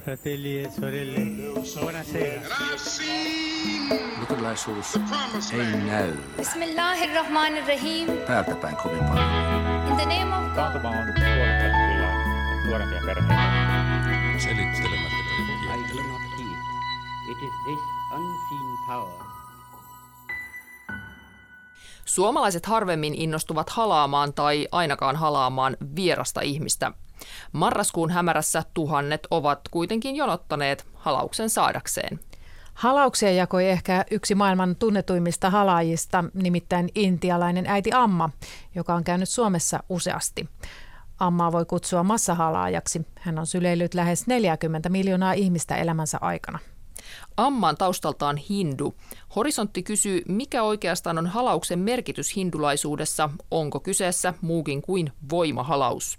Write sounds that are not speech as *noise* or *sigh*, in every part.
fratelli e sorelle, buonasera. Luterilaisuus ei näy Bismillahirrahmanirrahim. päältä päin kovin paljon. In the name of God. Taantuma on tuonut kyllä nuorempia perheitä. Selittelemättä I do not heed. It is this unseen power Suomalaiset harvemmin innostuvat halaamaan tai ainakaan halaamaan vierasta ihmistä. Marraskuun hämärässä tuhannet ovat kuitenkin jonottaneet halauksen saadakseen. Halauksia jakoi ehkä yksi maailman tunnetuimmista halaajista, nimittäin intialainen äiti Amma, joka on käynyt Suomessa useasti. Ammaa voi kutsua massahalaajaksi. Hän on syleillyt lähes 40 miljoonaa ihmistä elämänsä aikana. Amma on taustaltaan hindu. Horisontti kysyy, mikä oikeastaan on halauksen merkitys hindulaisuudessa, onko kyseessä muukin kuin voimahalaus.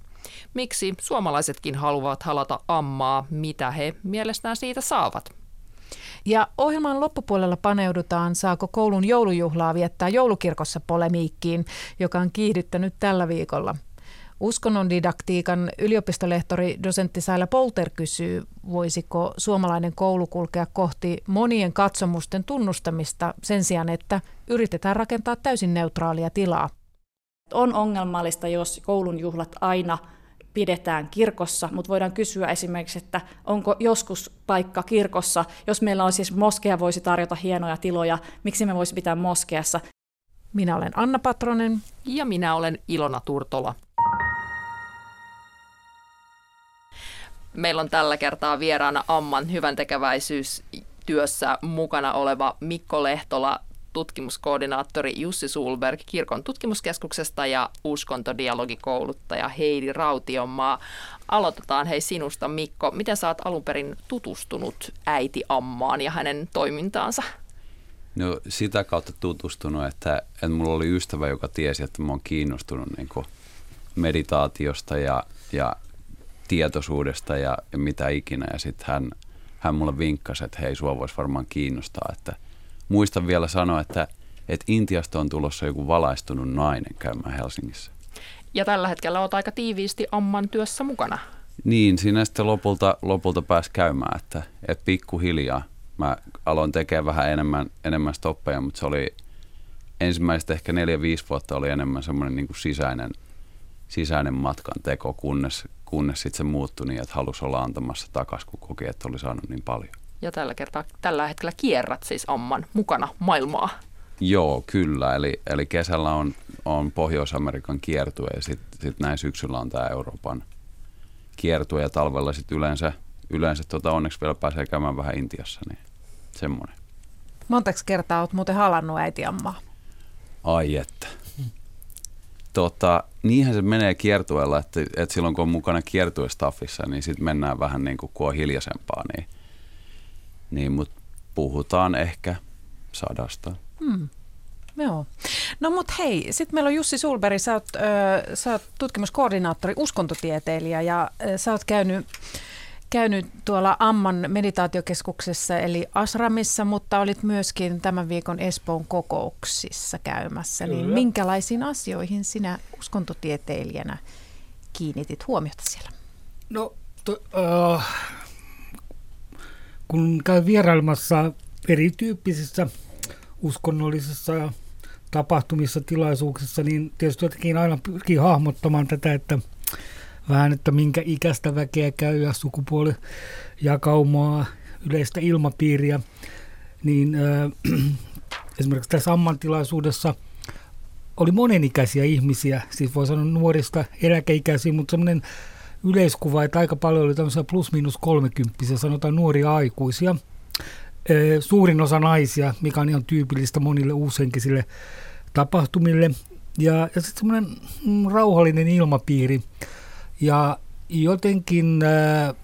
Miksi suomalaisetkin haluavat halata ammaa, mitä he mielestään siitä saavat? Ja ohjelman loppupuolella paneudutaan, saako koulun joulujuhlaa viettää joulukirkossa polemiikkiin, joka on kiihdyttänyt tällä viikolla. Uskonnon didaktiikan yliopistolehtori dosentti Saila Polter kysyy, voisiko suomalainen koulu kulkea kohti monien katsomusten tunnustamista sen sijaan, että yritetään rakentaa täysin neutraalia tilaa. On ongelmallista, jos koulun juhlat aina pidetään kirkossa, mutta voidaan kysyä esimerkiksi, että onko joskus paikka kirkossa, jos meillä on siis moskea voisi tarjota hienoja tiloja, miksi me voisi pitää moskeassa. Minä olen Anna Patronen. Ja minä olen Ilona Turtola. Meillä on tällä kertaa vieraana Amman hyvän tekeväisyystyössä mukana oleva Mikko Lehtola, tutkimuskoordinaattori Jussi Sulberg Kirkon tutkimuskeskuksesta ja uskontodialogikouluttaja Heidi Rautionmaa. Aloitetaan hei sinusta Mikko. Miten sä oot alun perin tutustunut äiti Ammaan ja hänen toimintaansa? No sitä kautta tutustunut, että, että mulla oli ystävä, joka tiesi, että mä oon kiinnostunut niin meditaatiosta ja, ja tietoisuudesta ja, ja mitä ikinä. Ja sitten hän, hän mulle vinkkasi, että hei, sua voisi varmaan kiinnostaa. Että muistan vielä sanoa, että, että Intiasta on tulossa joku valaistunut nainen käymään Helsingissä. Ja tällä hetkellä olet aika tiiviisti Amman työssä mukana. Niin, siinä sitten lopulta, lopulta pääsi käymään, että, että pikkuhiljaa mä aloin tekemään vähän enemmän, enemmän stoppeja, mutta se oli ensimmäiset ehkä neljä-viisi vuotta oli enemmän semmoinen niin sisäinen, sisäinen matkan teko, kunnes, kunnes sitten se muuttui niin, että halusi olla antamassa takaisin, kun koki, että oli saanut niin paljon. Ja tällä kertaa, tällä hetkellä kierrät siis Amman mukana maailmaa. Joo, kyllä. Eli, eli kesällä on, on Pohjois-Amerikan kiertue ja sitten sit näin syksyllä on tämä Euroopan kiertue ja talvella sitten yleensä, yleensä tota, onneksi vielä pääsee käymään vähän Intiassa, niin semmoinen. Montaksi kertaa olet muuten halannut äiti Ammaa? Ai että. Tota, niinhän se menee kiertueella, että, että silloin kun on mukana kiertuestaffissa, niin sitten mennään vähän niin kuin kun on hiljaisempaa. Niin, niin mutta puhutaan ehkä sadasta. Hmm. Joo. No mut hei, sitten meillä on Jussi Sulberi, sä oot, ö, sä oot tutkimuskoordinaattori, uskontotieteilijä ja ö, sä oot käynyt, käynyt tuolla Amman meditaatiokeskuksessa eli Asramissa, mutta olit myöskin tämän viikon Espoon kokouksissa käymässä. Niin minkälaisiin asioihin sinä uskontotieteilijänä kiinnitit huomiota siellä? No, to, uh, kun käy vierailemassa erityyppisissä uskonnollisissa ja tapahtumissa, tilaisuuksissa, niin tietysti jotenkin aina pyrkii hahmottamaan tätä, että vähän, että minkä ikäistä väkeä käy ja sukupuoli jakaumaa, yleistä ilmapiiriä, niin äh, *clears throat* esimerkiksi tässä ammantilaisuudessa oli monenikäisiä ihmisiä, siis voi sanoa nuorista eläkeikäisiä, mutta semmoinen yleiskuva, että aika paljon oli tämmöisiä plus-minus kolmekymppisiä, sanotaan nuoria aikuisia – suurin osa naisia, mikä on ihan tyypillistä monille uushenkisille tapahtumille. Ja, ja sitten semmoinen mm, rauhallinen ilmapiiri. Ja jotenkin äh,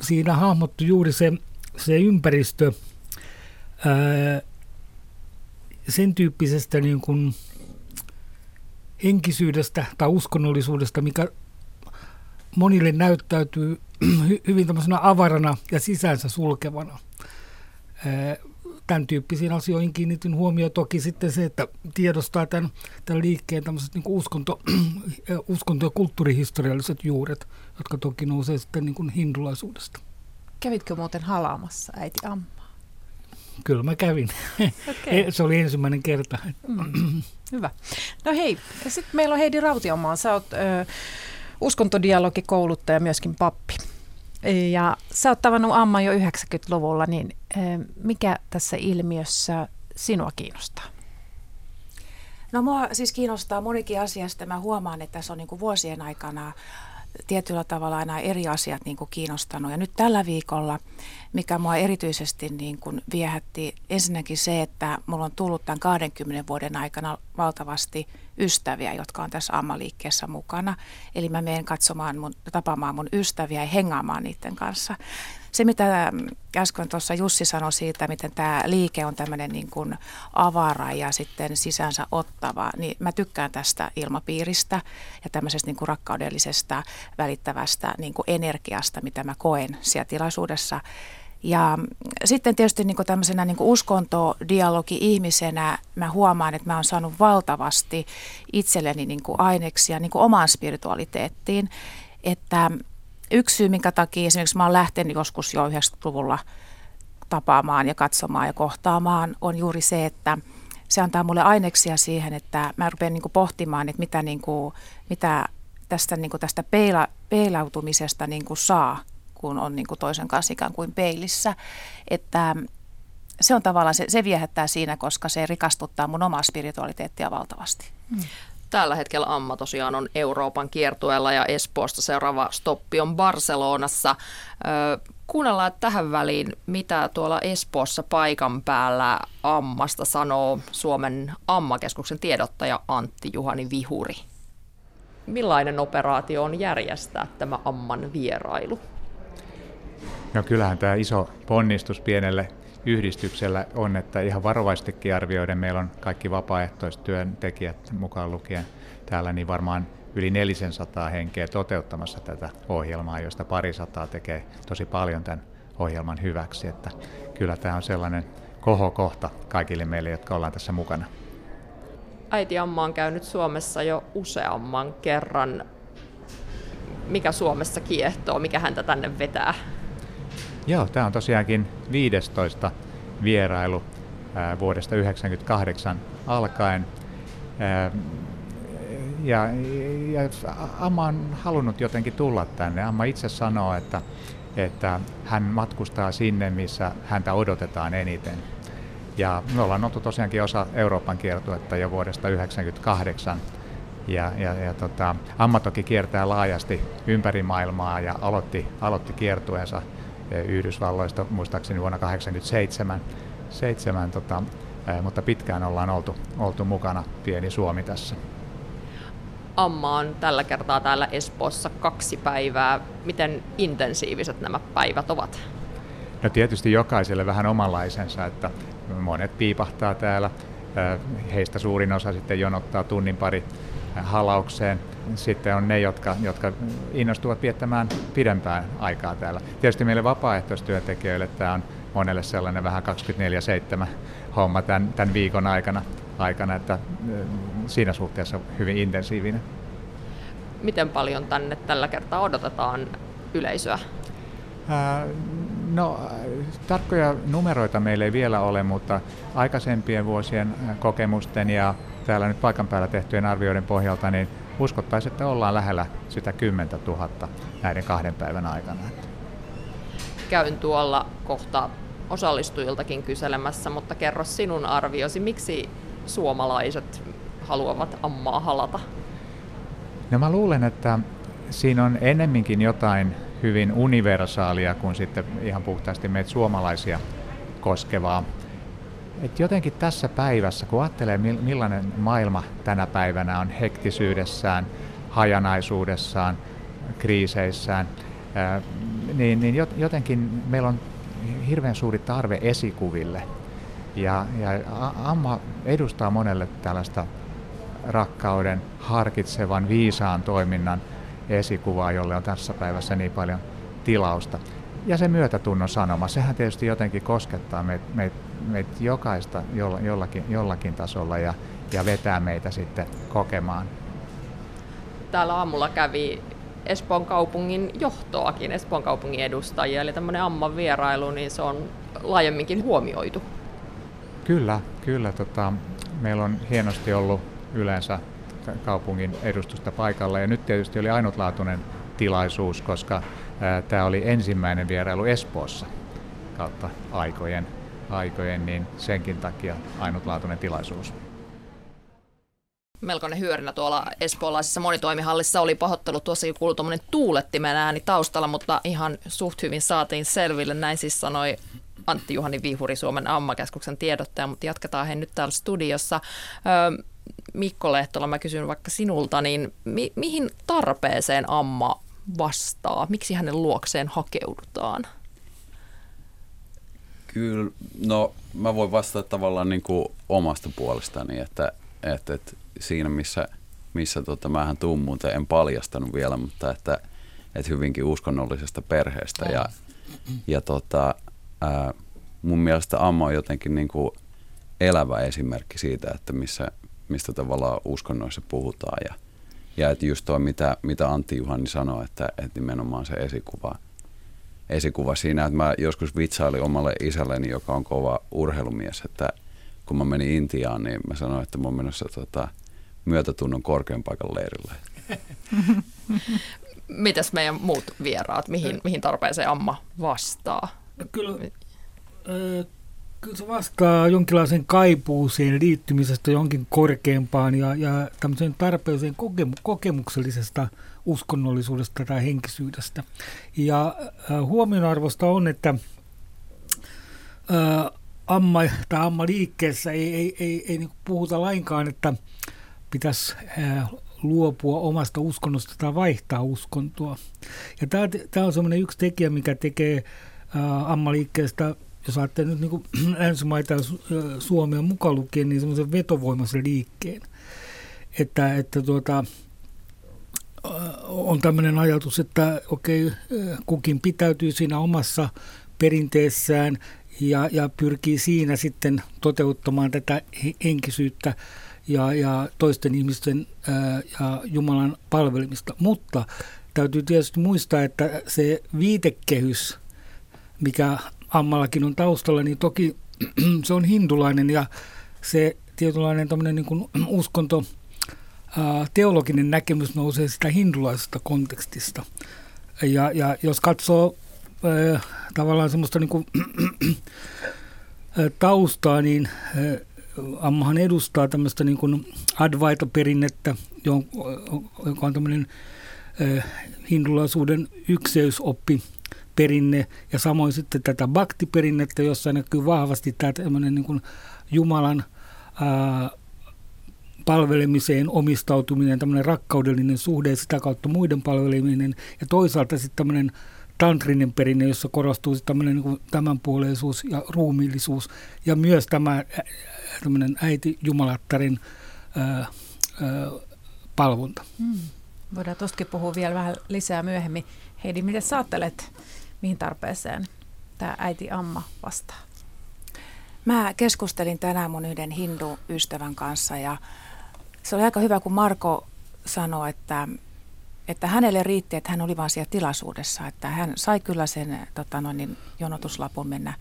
siinä hahmottui juuri se, se ympäristö äh, sen tyyppisestä niin kuin henkisyydestä tai uskonnollisuudesta, mikä monille näyttäytyy *clears throat* hyvin tämmöisenä avarana ja sisäänsä sulkevana tämän tyyppisiin asioihin kiinnitin huomioon. Toki sitten se, että tiedostaa tämän, tämän liikkeen tämmöiset niin uskonto, *clears throat* uskonto- ja kulttuurihistorialliset juuret, jotka toki nousee sitten niin kuin hindulaisuudesta. Kävitkö muuten halaamassa äiti Amma? Kyllä mä kävin. *laughs* Okay. Se oli ensimmäinen kerta. Mm. Hyvä. No hei, sitten meillä on Heidi Rautiomaa. Sä oot ö, uskontodialogikouluttaja, myöskin pappi. Ja sä oot tavannut Amman jo 90-luvulla, niin ö, mikä tässä ilmiössä sinua kiinnostaa? No mua siis kiinnostaa monikin asiasta. Mä huomaan, että tässä on niin vuosien aikana tietyllä tavalla aina eri asiat niin kuin kiinnostanut. Ja nyt tällä viikolla, mikä mua erityisesti niin kuin viehätti, ensinnäkin se, että mulla on tullut tämän 20 vuoden aikana valtavasti ystäviä, jotka on tässä ammaliikkeessä mukana. Eli mä menen katsomaan, mun, tapaamaan mun ystäviä ja hengaamaan niiden kanssa. Se, mitä äsken tuossa Jussi sanoi siitä, miten tämä liike on tämmöinen niin kuin avara ja sitten sisänsä ottava, niin mä tykkään tästä ilmapiiristä ja tämmöisestä niin kuin rakkaudellisesta, välittävästä niin kuin energiasta, mitä mä koen siellä tilaisuudessa. Ja sitten tietysti niin kuin tämmöisenä niin kuin uskontodialogi-ihmisenä mä huomaan, että mä oon saanut valtavasti itselleni niin kuin aineksia niin kuin omaan spiritualiteettiin. Että yksi syy, minkä takia esimerkiksi mä oon lähtenyt joskus jo 90-luvulla tapaamaan ja katsomaan ja kohtaamaan, on juuri se, että se antaa mulle aineksia siihen, että mä rupean niin pohtimaan, että mitä, niin kuin, mitä tästä, niin kuin tästä peila, peilautumisesta niin kuin saa, kun on niin kuin toisen kanssa ikään kuin peilissä. Että se on tavallaan, se, se viehättää siinä, koska se rikastuttaa mun omaa spiritualiteettia valtavasti. Hmm. Tällä hetkellä Amma tosiaan on Euroopan kiertueella ja Espoosta seuraava stoppi on Barcelonassa. kuunnellaan tähän väliin, mitä tuolla Espoossa paikan päällä Ammasta sanoo Suomen Ammakeskuksen tiedottaja Antti Juhani Vihuri. Millainen operaatio on järjestää tämä Amman vierailu? No kyllähän tämä iso ponnistus pienelle yhdistyksellä on, että ihan varovastikin arvioiden meillä on kaikki vapaaehtoistyöntekijät mukaan lukien täällä, niin varmaan yli 400 henkeä toteuttamassa tätä ohjelmaa, josta pari sataa tekee tosi paljon tämän ohjelman hyväksi. Että kyllä tämä on sellainen kohokohta kaikille meille, jotka ollaan tässä mukana. Äiti Amma on käynyt Suomessa jo useamman kerran. Mikä Suomessa kiehtoo, mikä häntä tänne vetää? Joo, tämä on tosiaankin 15 vierailu vuodesta 1998 alkaen. Ja, ja Amma on halunnut jotenkin tulla tänne. Amma itse sanoo, että, että hän matkustaa sinne, missä häntä odotetaan eniten. Ja me ollaan oltu tosiaankin osa Euroopan kiertuetta jo vuodesta 1998. Ja, ja, ja tota, Amma toki kiertää laajasti ympäri maailmaa ja aloitti, aloitti kiertueensa Yhdysvalloista muistaakseni vuonna 1987, 7, tota, mutta pitkään ollaan oltu, oltu mukana, pieni Suomi tässä. Amma on tällä kertaa täällä Espoossa kaksi päivää. Miten intensiiviset nämä päivät ovat? No tietysti jokaiselle vähän omanlaisensa, että monet piipahtaa täällä. Heistä suurin osa sitten jonottaa tunnin pari halaukseen. Sitten on ne, jotka, jotka innostuvat viettämään pidempään aikaa täällä. Tietysti meille vapaaehtoistyöntekijöille tämä on monelle sellainen vähän 24-7 homma tämän, tämän viikon aikana, aikana, että siinä suhteessa hyvin intensiivinen. Miten paljon tänne tällä kertaa odotetaan yleisöä? No, tarkkoja numeroita meillä ei vielä ole, mutta aikaisempien vuosien kokemusten ja täällä nyt paikan päällä tehtyjen arvioiden pohjalta, niin uskottaisiin, että ollaan lähellä sitä 10 000 näiden kahden päivän aikana. Käyn tuolla kohta osallistujiltakin kyselemässä, mutta kerro sinun arviosi, miksi suomalaiset haluavat ammaa halata? No mä luulen, että siinä on ennemminkin jotain hyvin universaalia kuin sitten ihan puhtaasti meitä suomalaisia koskevaa. Et jotenkin tässä päivässä, kun ajattelee millainen maailma tänä päivänä on hektisyydessään, hajanaisuudessaan, kriiseissään, niin, niin jotenkin meillä on hirveän suuri tarve esikuville. Ja, ja Amma edustaa monelle tällaista rakkauden, harkitsevan, viisaan toiminnan esikuvaa, jolle on tässä päivässä niin paljon tilausta. Ja se myötätunnon sanoma, sehän tietysti jotenkin koskettaa meitä meit, meit jokaista jollakin, jollakin tasolla ja, ja vetää meitä sitten kokemaan. Täällä aamulla kävi Espoon kaupungin johtoakin, Espoon kaupungin edustajia, eli tämmöinen amman vierailu, niin se on laajemminkin huomioitu. Kyllä, kyllä. Tota, meillä on hienosti ollut yleensä kaupungin edustusta paikalla ja nyt tietysti oli ainutlaatuinen tilaisuus, koska tämä oli ensimmäinen vierailu Espoossa kautta aikojen, aikojen, niin senkin takia ainutlaatuinen tilaisuus melkoinen hyörinä tuolla espoolaisessa monitoimihallissa oli pahoittelut. Tuossakin kuului tuommoinen tuulettimen ääni taustalla, mutta ihan suht hyvin saatiin selville. Näin siis sanoi Antti Juhani Vihuri, Suomen ammakeskuksen tiedottaja, mutta jatketaan he nyt täällä studiossa. Mikko Lehtola, mä kysyn vaikka sinulta, niin mi- mihin tarpeeseen amma vastaa? Miksi hänen luokseen hakeudutaan? Kyllä, no mä voin vastata tavallaan niin kuin omasta puolestani, että, että, että siinä, missä, missä tota, mähän tuun muuten, en paljastanut vielä, mutta että, että hyvinkin uskonnollisesta perheestä. Ja, ja tota, ää, mun mielestä Amma on jotenkin niin kuin elävä esimerkki siitä, että missä, mistä tavallaan uskonnoissa puhutaan. Ja, ja että just tuo, mitä, mitä Antti Juhani sanoi, että, että nimenomaan se esikuva, esikuva siinä, että mä joskus vitsailin omalle isälleni, joka on kova urheilumies, että kun mä menin Intiaan, niin mä sanoin, että mä oon menossa tota, myötätunnon korkean paikan leirillä. *laughs* Mitäs meidän muut vieraat, mihin, mihin tarpeeseen Amma vastaa? Kyllä, äh, kyllä se vastaa jonkinlaisen kaipuuseen liittymisestä jonkin korkeampaan ja, ja tämmöiseen tarpeeseen kokemu- kokemuksellisesta uskonnollisuudesta tai henkisyydestä. Ja äh, huomionarvosta on, että äh, amma, tai amma liikkeessä ei, ei, ei, ei niin puhuta lainkaan, että pitäisi äh, luopua omasta uskonnosta tai vaihtaa uskontoa. Ja tämä, tämä on semmoinen yksi tekijä, mikä tekee ammaliikkeestä, jos ajattelee nyt niin *clears throat* länsimaita ja Suomea mukaan lukien, niin semmoisen vetovoimaisen liikkeen. Että, että tuota, on tämmöinen ajatus, että okei, kukin pitäytyy siinä omassa perinteessään ja, ja pyrkii siinä sitten toteuttamaan tätä henkisyyttä ja, ja toisten ihmisten ää, ja Jumalan palvelemista. Mutta täytyy tietysti muistaa, että se viitekehys, mikä Ammallakin on taustalla, niin toki *clears throat* se on hindulainen ja se tietynlainen niin kuin uskonto, teologinen näkemys nousee sitä hindulaisesta kontekstista. Ja, ja jos katsoo tavallaan semmoista niin kuin, *clears throat* taustaa, niin Ammahan edustaa tämmöistä niin kuin Advaita-perinnettä, joka on tämmöinen hindulaisuuden ykseysoppi perinne ja samoin sitten tätä bhakti-perinnettä, jossa näkyy vahvasti tämä niin kuin Jumalan ää, palvelemiseen omistautuminen, tämmöinen rakkaudellinen suhde ja sitä kautta muiden palveleminen ja toisaalta sitten tämmöinen tantrinen perinne, jossa korostuu tämmöinen niin tämänpuoleisuus ja ruumiillisuus ja myös tämä tämmöinen äiti jumalattarin ää, ää, palvonta. Hmm. Voidaan tuostakin puhua vielä vähän lisää myöhemmin. Heidi, miten sä ajattelet, mihin tarpeeseen tämä äiti Amma vastaa? Mä keskustelin tänään mun yhden hindu-ystävän kanssa ja se oli aika hyvä, kun Marko sanoi, että että hänelle riitti, että hän oli vain siellä tilaisuudessa, että hän sai kyllä sen tota noin, niin, jonotuslapun mennä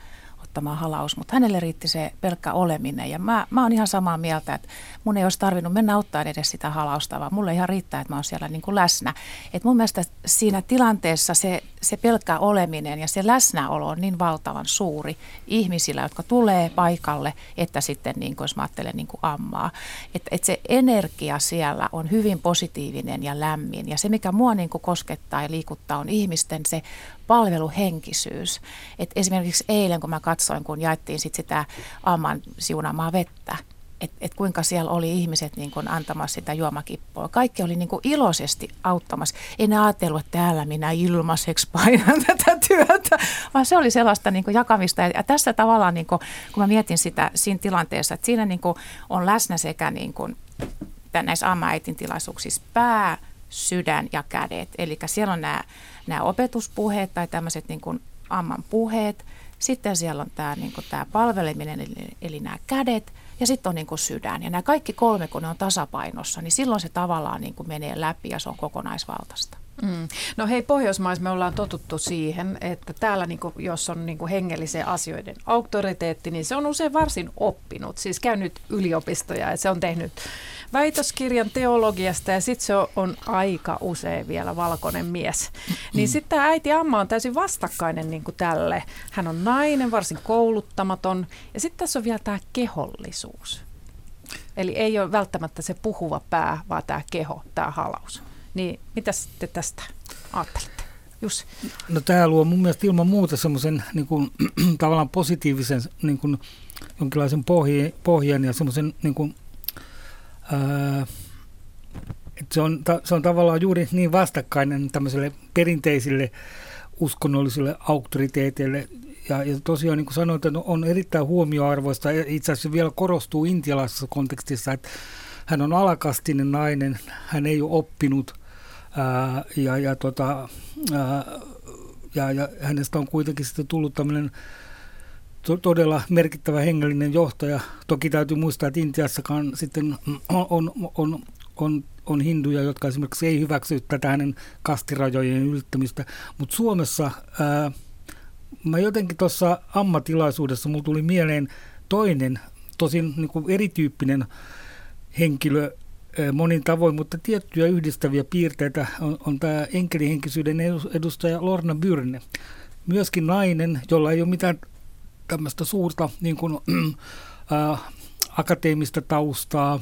ottamaan halaus, mutta hänelle riitti se pelkkä oleminen. Ja mä, mä oon ihan samaa mieltä, että mun ei olisi tarvinnut mennä ottaa edes sitä halausta, vaan mulle ihan riittää, että mä oon siellä niin kuin läsnä. Et mun mielestä siinä tilanteessa se, se pelkkä oleminen ja se läsnäolo on niin valtavan suuri ihmisillä, jotka tulee paikalle, että sitten niin kuin, jos mä ajattelen niin kuin ammaa. Että et se energia siellä on hyvin positiivinen ja lämmin. Ja se, mikä mua niin kuin koskettaa ja liikuttaa, on ihmisten se palveluhenkisyys. Et esimerkiksi eilen, kun mä katsoin, kun jaettiin sit sitä Amman siunaamaa vettä, että et kuinka siellä oli ihmiset niin kun antamassa sitä juomakippoa. Kaikki oli niin iloisesti auttamassa. En ajatellut, että täällä minä ilmaiseksi painan *laughs* tätä työtä, vaan se oli sellaista niin jakamista. Ja tässä tavallaan, niin kun, kun mä mietin sitä siinä tilanteessa, että siinä niin on läsnä sekä niin näissä Amma-äitin tilaisuuksissa pää, sydän ja kädet. Eli siellä on nämä, nämä opetuspuheet tai tämmöiset niin kuin amman puheet. Sitten siellä on tämä, niin kuin tämä palveleminen, eli, eli nämä kädet. Ja sitten on niin kuin sydän. Ja nämä kaikki kolme, kun ne on tasapainossa, niin silloin se tavallaan niin kuin menee läpi ja se on kokonaisvaltaista. Mm. No hei, Pohjoismaissa me ollaan totuttu siihen, että täällä niin kuin, jos on niin kuin hengellisen asioiden auktoriteetti, niin se on usein varsin oppinut, siis käynyt yliopistoja ja se on tehnyt väitöskirjan teologiasta ja sitten se on, aika usein vielä valkoinen mies. Niin sitten tämä äiti Amma on täysin vastakkainen niin kuin tälle. Hän on nainen, varsin kouluttamaton ja sitten tässä on vielä tämä kehollisuus. Eli ei ole välttämättä se puhuva pää, vaan tämä keho, tämä halaus. Niin mitä te tästä ajattelette? Jussi. No tämä luo mun mielestä ilman muuta semmoisen niin kuin, *clears throat* tavallaan positiivisen niin kuin, jonkinlaisen pohjan ja semmoisen niin kuin, ää, se, on, ta, se on tavallaan juuri niin vastakkainen tämmöiselle perinteisille uskonnollisille auktoriteeteille. Ja, ja tosiaan niin kuin sanoin, että on erittäin huomioarvoista itse asiassa vielä korostuu intialaisessa kontekstissa, että hän on alakastinen nainen, hän ei ole oppinut – ää, ja, ja, tota, ää, ja, ja hänestä on kuitenkin sitten tullut tämmöinen to, todella merkittävä hengellinen johtaja. Toki täytyy muistaa, että Intiassakaan sitten on, on, on, on, on hinduja, jotka esimerkiksi ei hyväksy tätä hänen kastirajojen ylittämistä, mutta Suomessa ää, mä jotenkin tuossa ammatilaisuudessa mulla tuli mieleen toinen, tosin niin kuin erityyppinen henkilö, monin tavoin, mutta tiettyjä yhdistäviä piirteitä on, on tämä enkelihenkisyyden edustaja Lorna Byrne. Myöskin nainen, jolla ei ole mitään tämmöistä suurta niin kuin, *clears throat* äh, akateemista taustaa,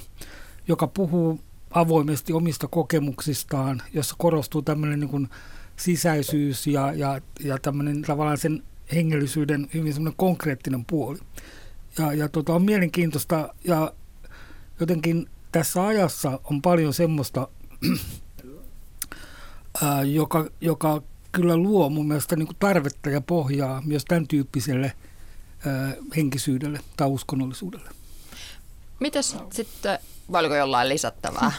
joka puhuu avoimesti omista kokemuksistaan, jossa korostuu tämmöinen niin kuin sisäisyys ja, ja, ja tämmöinen tavallaan sen hengellisyyden hyvin semmoinen konkreettinen puoli. Ja, ja tota, on mielenkiintoista ja jotenkin tässä ajassa on paljon semmoista, *clears throat* ää, joka, joka kyllä luo mun mielestä niin kuin tarvetta ja pohjaa myös tämän tyyppiselle henkisyydelle tai uskonnollisuudelle. Mites sitten, vai oliko jollain lisättävää?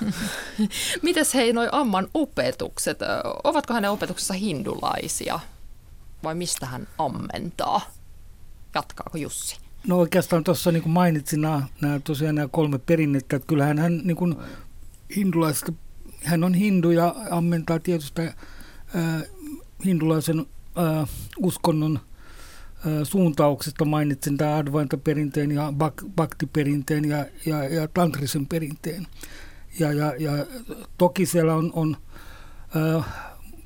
*laughs* Mites hei noi Amman opetukset, ovatko hänen opetuksessa hindulaisia vai mistä hän ammentaa? Jatkaako Jussi? No oikeastaan tuossa niin kuin mainitsin nämä, nämä tosiaan nämä kolme perinnettä, että kyllähän hän niin kuin hindulaisesta, hän on hindu ja ammentaa tietysti äh, hindulaisen äh, uskonnon äh, suuntauksesta mainitsin tämä Advaita-perinteen ja Bhakti-perinteen ja, ja, ja Tantrisen perinteen. Ja, ja, ja toki siellä on, on äh,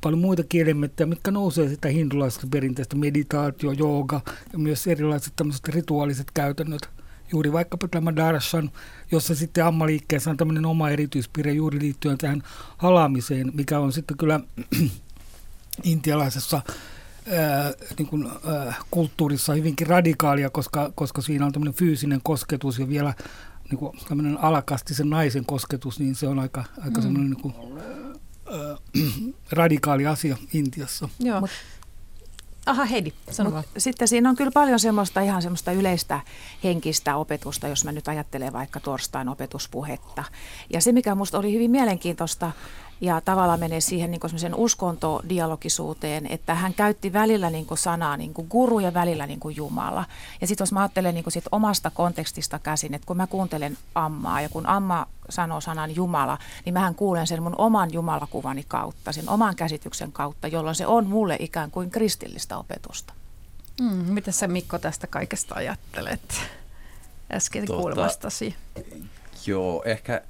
paljon muitakin elementtejä, mitkä nousee sitä hindulaisesta perinteestä, meditaatio, jooga ja myös erilaiset tämmöiset rituaaliset käytännöt. Juuri vaikkapa tämä darshan, jossa sitten ammaliikkeessä on tämmöinen oma erityispiirre juuri liittyen tähän halaamiseen, mikä on sitten kyllä *clears throat* intialaisessa ää, niin kuin, ää, kulttuurissa hyvinkin radikaalia, koska, koska siinä on tämmöinen fyysinen kosketus ja vielä niin kuin tämmöinen alakastisen naisen kosketus, niin se on aika, aika mm. semmoinen niin kuin, äh, radikaali asia Intiassa. Joo. Mut, Aha, Heidi, sano vaan. Sitten siinä on kyllä paljon semmoista ihan semmoista yleistä henkistä opetusta, jos mä nyt ajattelen vaikka torstain opetuspuhetta. Ja se, mikä minusta oli hyvin mielenkiintoista, ja tavallaan menee siihen niin kuin uskontodialogisuuteen, että hän käytti välillä niin kuin sanaa niin kuin guru ja välillä niin kuin Jumala. Ja sitten jos mä ajattelen niin kuin sit omasta kontekstista käsin, että kun mä kuuntelen Ammaa ja kun Amma sanoo sanan Jumala, niin mähän kuulen sen mun oman Jumalakuvani kautta, sen oman käsityksen kautta, jolloin se on mulle ikään kuin kristillistä opetusta. Mm, mitä sä Mikko tästä kaikesta ajattelet äsken tota, kuulemastasi? Joo, ehkä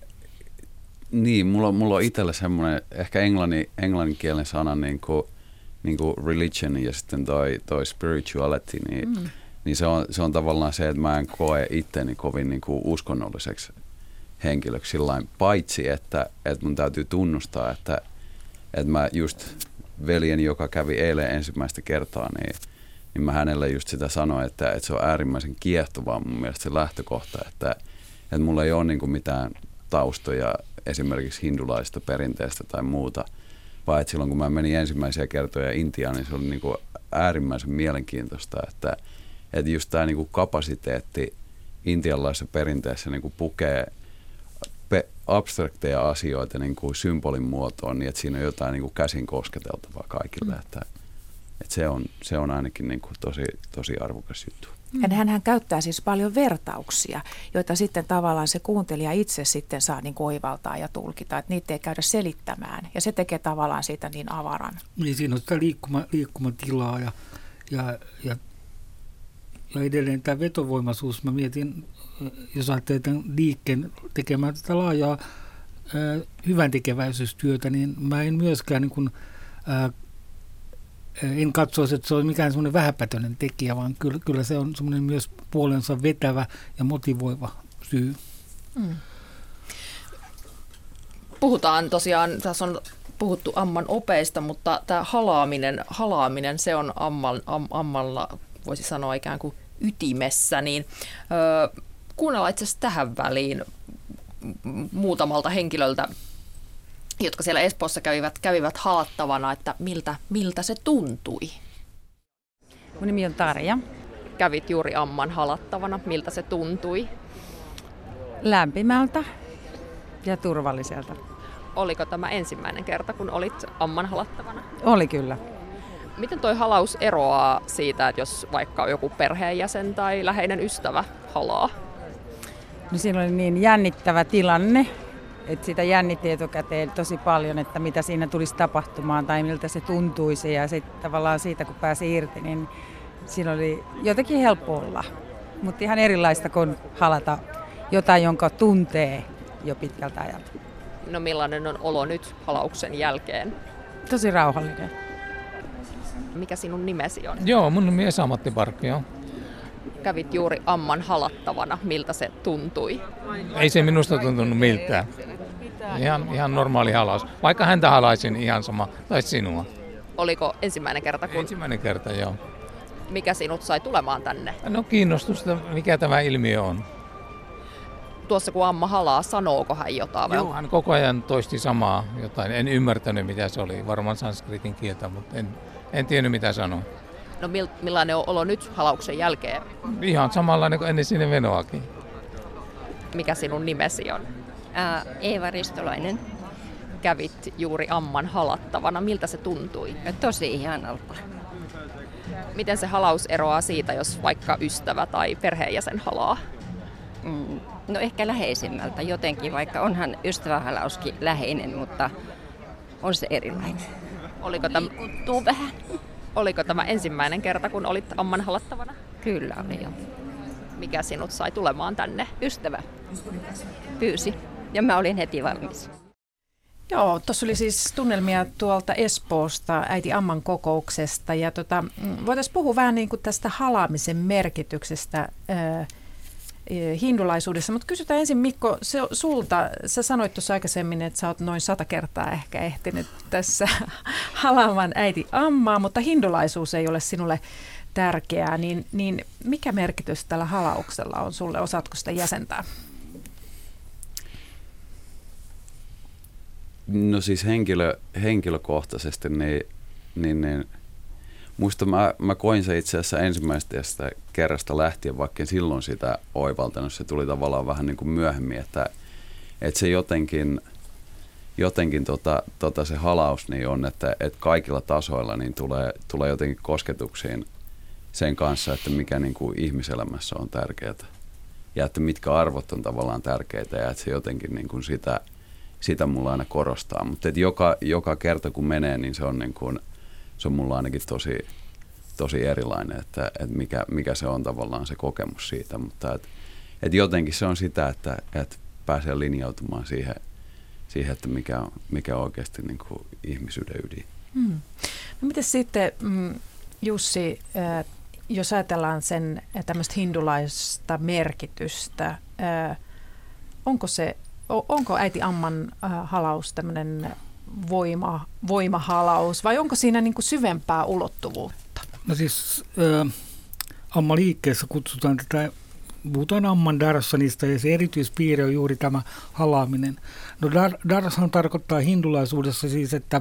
niin, mulla, mulla on itsellä semmoinen ehkä englannin, englanninkielen sana niin kuin, niin kuin religion ja sitten toi, toi spirituality, niin, mm. niin se, on, se on tavallaan se, että mä en koe itteni kovin niin kuin uskonnolliseksi henkilöksi sillain, paitsi että, että mun täytyy tunnustaa, että, että mä just veljeni, joka kävi eilen ensimmäistä kertaa, niin, niin mä hänelle just sitä sanoin, että, että se on äärimmäisen kiehtovaa mun mielestä se lähtökohta, että, että mulla ei ole niin kuin mitään taustoja esimerkiksi hindulaista perinteestä tai muuta, vaan että silloin kun mä menin ensimmäisiä kertoja Intiaan, niin se oli niin kuin äärimmäisen mielenkiintoista, että, että just tämä niin kuin kapasiteetti intialaisessa perinteessä niin kuin pukee pe- abstrakteja asioita niin kuin symbolin muotoon, niin että siinä on jotain niin kuin käsin kosketeltavaa kaikille, mm. että, että se, on, se on ainakin niin kuin tosi, tosi arvokas juttu. Mm. Hän käyttää siis paljon vertauksia, joita sitten tavallaan se kuuntelija itse sitten saa niin oivaltaa ja tulkita, että niitä ei käydä selittämään. Ja se tekee tavallaan siitä niin avaran. Niin siinä on sitä liikkuma, liikkumatilaa ja, ja, ja, ja edelleen tämä vetovoimaisuus. Mä mietin, jos ajattelee tämän liikkeen tekemään tätä laajaa hyvän tekeväisyystyötä, niin mä en myöskään niin kuin, ää, en katsoisi, että se on mikään semmoinen vähäpätöinen tekijä, vaan kyllä, kyllä se on semmoinen myös puolensa vetävä ja motivoiva syy. Mm. Puhutaan tosiaan, tässä on puhuttu amman opeista, mutta tämä halaaminen, halaaminen se on amman, am, ammalla, voisi sanoa ikään kuin ytimessä, niin öö, kuunnellaan itse asiassa tähän väliin muutamalta henkilöltä, jotka siellä Espoossa kävivät, kävivät halattavana, että miltä, miltä se tuntui. Mun nimi on Tarja. Kävit juuri amman halattavana. Miltä se tuntui? Lämpimältä ja turvalliselta. Oliko tämä ensimmäinen kerta, kun olit amman halattavana? Oli kyllä. Miten toi halaus eroaa siitä, että jos vaikka joku perheenjäsen tai läheinen ystävä halaa? No siinä oli niin jännittävä tilanne, että sitä jännitti etukäteen tosi paljon, että mitä siinä tulisi tapahtumaan tai miltä se tuntuisi. Ja sitten tavallaan siitä, kun pääsi irti, niin siinä oli jotenkin helppo olla. Mutta ihan erilaista kuin halata jotain, jonka tuntee jo pitkältä ajalta. No millainen on olo nyt halauksen jälkeen? Tosi rauhallinen. Mikä sinun nimesi on? Joo, mun nimi on Esa-Matti Parkkio kävit juuri amman halattavana. Miltä se tuntui? Ei se minusta tuntunut miltään. Ihan, ihan normaali halaus. Vaikka häntä halaisin ihan sama, tai sinua. Oliko ensimmäinen kerta? Kun... Ensimmäinen kerta, joo. Mikä sinut sai tulemaan tänne? No kiinnostusta, mikä tämä ilmiö on. Tuossa kun Amma halaa, sanooko hän jotain? Joo, hän koko ajan toisti samaa jotain. En ymmärtänyt mitä se oli, varmaan sanskritin kieltä, mutta en, en tiennyt mitä sanoi. No millainen on olo nyt halauksen jälkeen? Ihan samanlainen kuin ennen sinne menoakin. Mikä sinun nimesi on? Ää, Eeva Ristolainen. Kävit juuri amman halattavana. Miltä se tuntui? Ja tosi ihanalta. Miten se halaus eroaa siitä, jos vaikka ystävä tai perheenjäsen halaa? Mm, no ehkä läheisimmältä jotenkin, vaikka onhan ystävähalauskin läheinen, mutta on se erilainen. Oliko tämä... vähän. Oliko tämä ensimmäinen kerta, kun olit amman halattavana? Kyllä oli jo. Mikä sinut sai tulemaan tänne? Ystävä pyysi ja mä olin heti valmis. Joo, tuossa oli siis tunnelmia tuolta Espoosta, äiti Amman kokouksesta. Ja tota, mm, voitaisiin puhua vähän niin kuin tästä halaamisen merkityksestä ää, hindulaisuudessa. Mutta kysytään ensin Mikko se, sulta. Sä sanoit tuossa aikaisemmin, että sä oot noin sata kertaa ehkä ehtinyt tässä *laughs* halaamaan äiti Ammaa, mutta hindulaisuus ei ole sinulle tärkeää. Niin, niin mikä merkitys tällä halauksella on sulle? Osaatko sitä jäsentää? No siis henkilö, henkilökohtaisesti, niin, niin, niin muista mä, mä koin se itse asiassa ensimmäisestä kerrasta lähtien, vaikka silloin sitä oivaltanut. Se tuli tavallaan vähän niin kuin myöhemmin, että, että se jotenkin, jotenkin tota, tota se halaus niin on, että, että kaikilla tasoilla niin tulee, tulee jotenkin kosketuksiin sen kanssa, että mikä niin kuin ihmiselämässä on tärkeää ja että mitkä arvot on tavallaan tärkeitä ja että se jotenkin niin kuin sitä – sitä mulla aina korostaa. Mutta joka, joka kerta kun menee, niin se on, niin kuin, se on mulla ainakin tosi, tosi erilainen, että, että mikä, mikä se on tavallaan se kokemus siitä. Mutta et, et jotenkin se on sitä, että, että pääsee linjautumaan siihen, siihen että mikä mikä on oikeasti niin kuin ihmisyyden ydin. Hmm. No miten sitten, mm, Jussi, jos ajatellaan sen tämmöistä hindulaista merkitystä, onko se onko äiti Amman äh, halaus tämmöinen voima, voimahalaus vai onko siinä niin kuin syvempää ulottuvuutta? No siis äh, Amma-liikkeessä kutsutaan tätä, puhutaan Amman Darsanista ja se erityispiirre on juuri tämä halaaminen. No dar, Darsan tarkoittaa hindulaisuudessa siis, että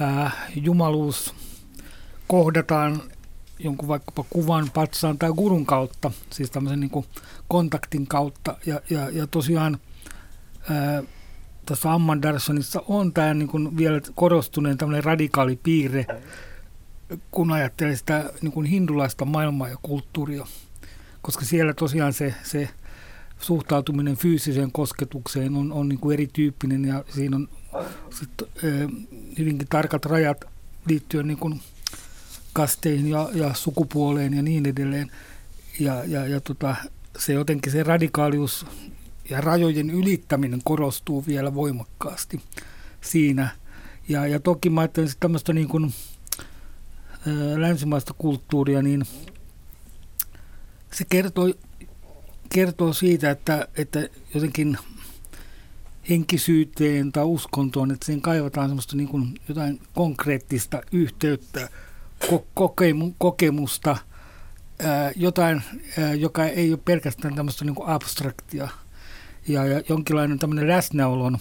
äh, jumaluus kohdataan jonkun vaikkapa kuvan, patsaan tai gurun kautta, siis tämmöisen niin kontaktin kautta. Ja, ja, ja tosiaan – tuossa Amman Darsonissa on tämä niin kuin vielä korostuneen tämmöinen radikaali piirre, kun ajattelee sitä niin kuin hindulaista maailmaa ja kulttuuria. koska siellä tosiaan se, se suhtautuminen fyysiseen kosketukseen on, on niin kuin erityyppinen ja siinä on sit, ö, hyvinkin tarkat rajat liittyen niin kuin kasteihin ja, ja sukupuoleen ja niin edelleen. Ja, ja, ja tota, se jotenkin se radikaalius ja rajojen ylittäminen korostuu vielä voimakkaasti siinä. Ja, ja toki mä ajattelen että tämmöistä niin kuin, ä, länsimaista kulttuuria, niin se kertoo, kertoo siitä, että, että jotenkin henkisyyteen tai uskontoon, että siihen kaivataan semmoista niin kuin jotain konkreettista yhteyttä, ko- kokemu- kokemusta, ää, jotain, ää, joka ei ole pelkästään tämmöistä niin kuin abstraktia ja, ja jonkinlainen tämmöinen läsnäolon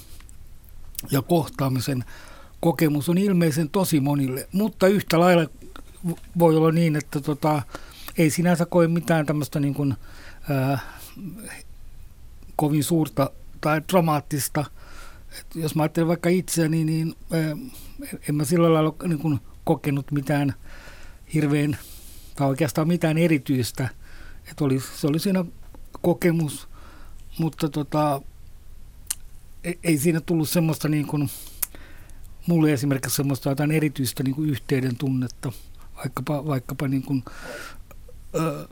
ja kohtaamisen kokemus on ilmeisen tosi monille, mutta yhtä lailla voi olla niin, että tota, ei sinänsä koe mitään tämmöistä niin kuin, ää, kovin suurta tai dramaattista. Et jos mä ajattelen vaikka itseäni, niin ää, en mä sillä lailla niin kuin kokenut mitään hirveän tai oikeastaan mitään erityistä. Et oli, se oli siinä kokemus, mutta tota, ei, ei siinä tullut semmoista niin kuin, mulle esimerkiksi semmoista jotain erityistä niin kuin yhteyden tunnetta, vaikkapa, vaikkapa niin kuin, ö,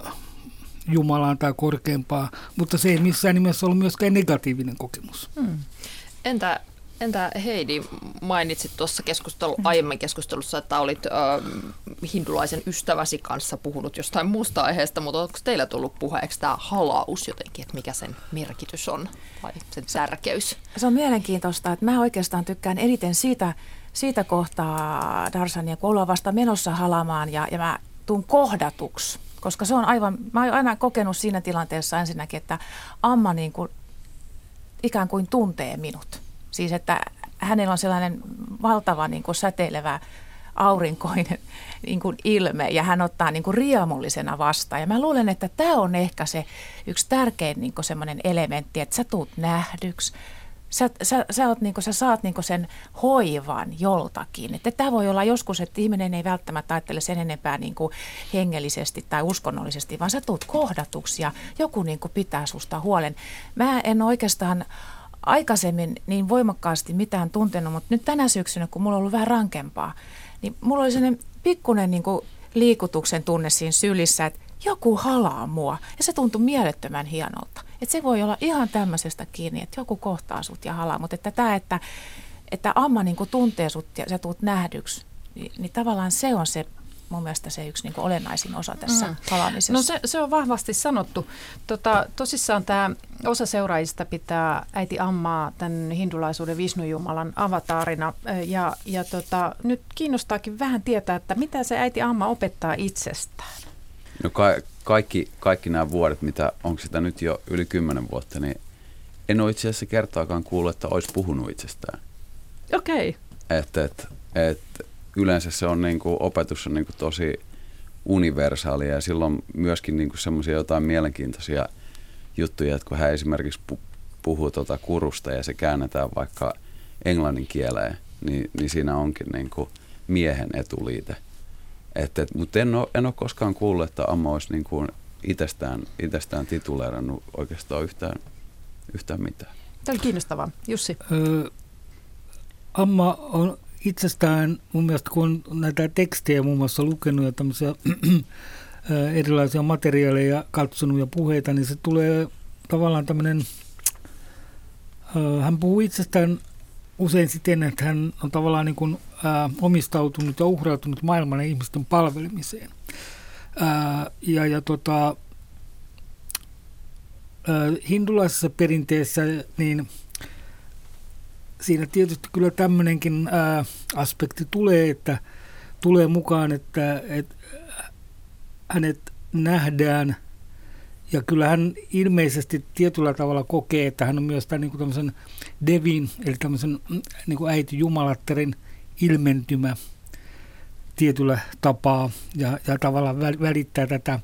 Jumalaan tai korkeampaa, mutta se ei missään nimessä ollut myöskään negatiivinen kokemus. Hmm. Entä, entä Heidi, mainitsit tuossa keskustelu, aiemmin keskustelussa, että olit ö, hindulaisen ystäväsi kanssa puhunut jostain muusta aiheesta, mutta onko teillä tullut puheeksi tämä halaus jotenkin, että mikä sen merkitys on tai sen tärkeys? Se on mielenkiintoista, että mä oikeastaan tykkään eniten siitä, siitä kohtaa Darsania, kun ollaan vasta menossa halamaan ja, ja mä tuun kohdatuksi koska se on aivan, mä oon aina kokenut siinä tilanteessa ensinnäkin, että Amma niin kuin, ikään kuin tuntee minut. Siis että hänellä on sellainen valtava niin kuin säteilevä aurinkoinen *laughs* niin kuin ilme ja hän ottaa niin kuin riemullisena vastaan. Ja mä luulen, että tämä on ehkä se yksi tärkein niin kuin semmoinen elementti, että sä tuut nähdyksi, sä, sä, sä, oot, niin kuin, sä saat niin kuin sen hoivan joltakin. Että tämä voi olla joskus, että ihminen ei välttämättä ajattele sen enempää niin kuin hengellisesti tai uskonnollisesti, vaan sä tuut kohdatuksi ja joku niin kuin pitää susta huolen. Mä en oikeastaan aikaisemmin niin voimakkaasti mitään tuntenut, mutta nyt tänä syksynä, kun mulla on ollut vähän rankempaa, niin mulla oli sellainen pikkuinen niin liikutuksen tunne siinä sylissä, että joku halaa mua. Ja se tuntui mielettömän hienolta. Että se voi olla ihan tämmöisestä kiinni, että joku kohtaa sut ja halaa. Mutta että tämä, että, että Amma niin tuntee sut ja sä tuut nähdyksi, niin, niin tavallaan se on se mun mielestä se yksi niin olennaisin osa tässä mm. palaamisessa. No se, se on vahvasti sanottu. Tota, tosissaan tämä osa seuraajista pitää äiti Ammaa tämän hindulaisuuden Vishnu-jumalan avataarina. Ja, ja tota, nyt kiinnostaakin vähän tietää, että mitä se äiti Amma opettaa itsestään. No ka- kaikki, kaikki nämä vuodet, mitä onko sitä nyt jo yli kymmenen vuotta, niin en ole itse asiassa kertaakaan kuullut, että olisi puhunut itsestään. Okei. Okay. Että et, et, yleensä se on niinku, opetus on niinku tosi universaalia ja silloin myöskin niinku semmoisia jotain mielenkiintoisia juttuja, että kun hän esimerkiksi pu- puhuu tuota kurusta ja se käännetään vaikka englannin kieleen, niin, niin siinä onkin niinku miehen etuliite. Et, et, mutta en ole, en ole koskaan kuullut, että Amma olisi niin kuin itsestään, itsestään tituleerannut oikeastaan yhtään, yhtään mitään. Tämä oli kiinnostavaa. Jussi. Öö, Amma on itsestään, mun mielestä kun on näitä tekstejä muun muassa lukenut ja tämmöisiä *clears throat* erilaisia materiaaleja katsonut ja puheita, niin se tulee tavallaan tämmöinen, hän puhuu itsestään usein siten, että hän on tavallaan niin kuin, omistautunut ja uhrautunut maailman ja ihmisten palvelemiseen. Ja ja tota, hindulaisessa perinteessä niin siinä tietysti kyllä tämmöinenkin aspekti tulee, että tulee mukaan, että, että hänet nähdään – ja kyllä hän ilmeisesti tietyllä tavalla kokee, että hän on myös tämän niin tämmöisen devin, eli tämmöisen mm, niin kuin äiti Jumalatterin ilmentymä tietyllä tapaa ja, ja tavallaan välittää tätä,